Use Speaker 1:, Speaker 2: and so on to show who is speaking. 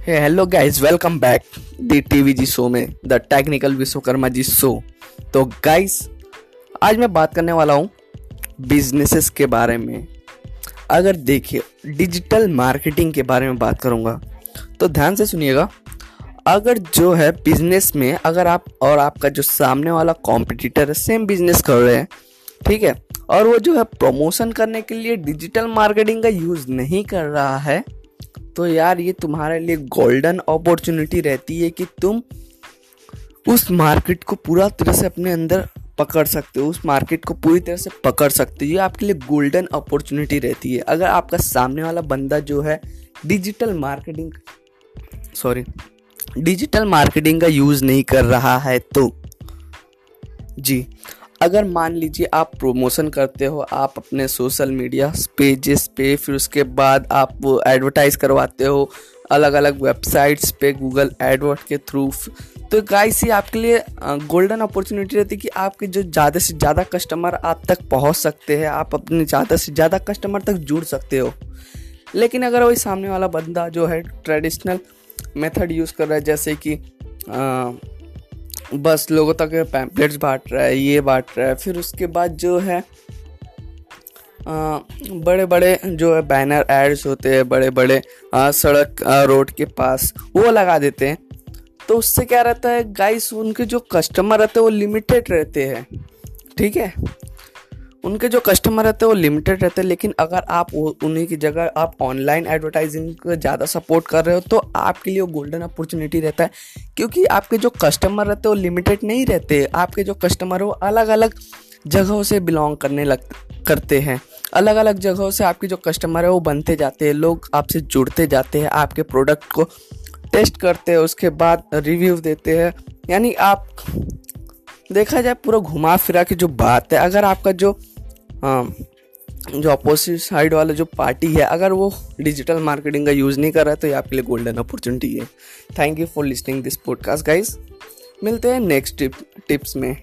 Speaker 1: Hello guys welcome back the TV ji show में the technical Vishwakarma ji show तो guys आज मैं बात करने वाला हूँ बिजनेसेस के बारे में। अगर देखिए डिजिटल मार्केटिंग के बारे में बात करूँगा तो ध्यान से सुनिएगा। अगर जो है बिज़नेस में, अगर आप और आपका जो सामने वाला कॉम्पिटिटर है सेम बिज़नेस कर रहे हैं, ठीक है? और वो जो है प्रमोशन करने के लिए डिजिटल मार्केटिंग का यूज़ नहीं कर रहा है तो यार ये तुम्हारे लिए गोल्डन अपॉर्चुनिटी रहती है कि तुम उस मार्केट को पूरा तरह से अपने अंदर पकड़ सकते हो, उस मार्केट को पूरी तरह से पकड़ सकते हो। ये आपके लिए गोल्डन अपॉर्चुनिटी रहती है। अगर आपका सामने वाला बंदा जो है digital marketing sorry digital marketing का यूज़ नहीं कर रहा है तो जी। अगर मान लीजिए आप प्रमोशन करते हो आप अपने सोशल मीडिया पेजेस पे फिर उसके बाद आप वो एडवर्टाइज करवाते हो अलग अलग वेबसाइट्स पे गूगल एडवर्ट के थ्रू तो गाइस ये आपके लिए गोल्डन अपॉर्चुनिटी रहती है कि आपके जो ज़्यादा से ज़्यादा कस्टमर आप तक पहुँच सकते हैं आप अपने ज़्यादा से ज़्यादा कस्टमर तक जुड़ सकते हो। लेकिन अगर वही सामने वाला बंदा जो है ट्रेडिशनल मेथड यूज़ कर रहा है जैसे कि आ, बस लोगों तक पैम्पलेट्स बांट रहा है ये बांट रहा है। फिर उसके बाद जो है आ, बड़े बड़े जो है बैनर एड्स होते हैं बड़े बड़े आ, सड़क आ, रोड के पास वो लगा देते हैं। तो उससे क्या रहता है गाइस उनके जो कस्टमर रहते हैं वो लिमिटेड रहते हैं। ठीक है? उनके जो कस्टमर रहते हैं, वो लिमिटेड रहते हैं, लेकिन अगर आप उन्हीं की जगह आप ऑनलाइन एडवर्टाइजिंग को ज़्यादा सपोर्ट कर रहे हो तो आपके लिए वो गोल्डन अपॉर्चुनिटी रहता है। क्योंकि आपके जो कस्टमर रहते हैं, वो लिमिटेड नहीं रहते। आपके जो कस्टमर वो अलग अलग जगहों से बिलोंग करने लग, करते हैं। अलग अलग जगहों से आपके जो कस्टमर है, वो बनते जाते हैं। लोग आपसे जुड़ते जाते हैं, आपके प्रोडक्ट को टेस्ट करते हैं, उसके बाद रिव्यू देते हैं। यानी आप देखा जाए पूरा घुमा फिरा के जो बात है अगर आपका जो आ, जो अपोजिट साइड वाला जो पार्टी है अगर वो डिजिटल मार्केटिंग का यूज़ नहीं कर रहा है तो ये आपके लिए गोल्डन अपॉर्चुनिटी है। Thank you for listening this podcast guys मिलते हैं नेक्स्ट टिप टिप्स में।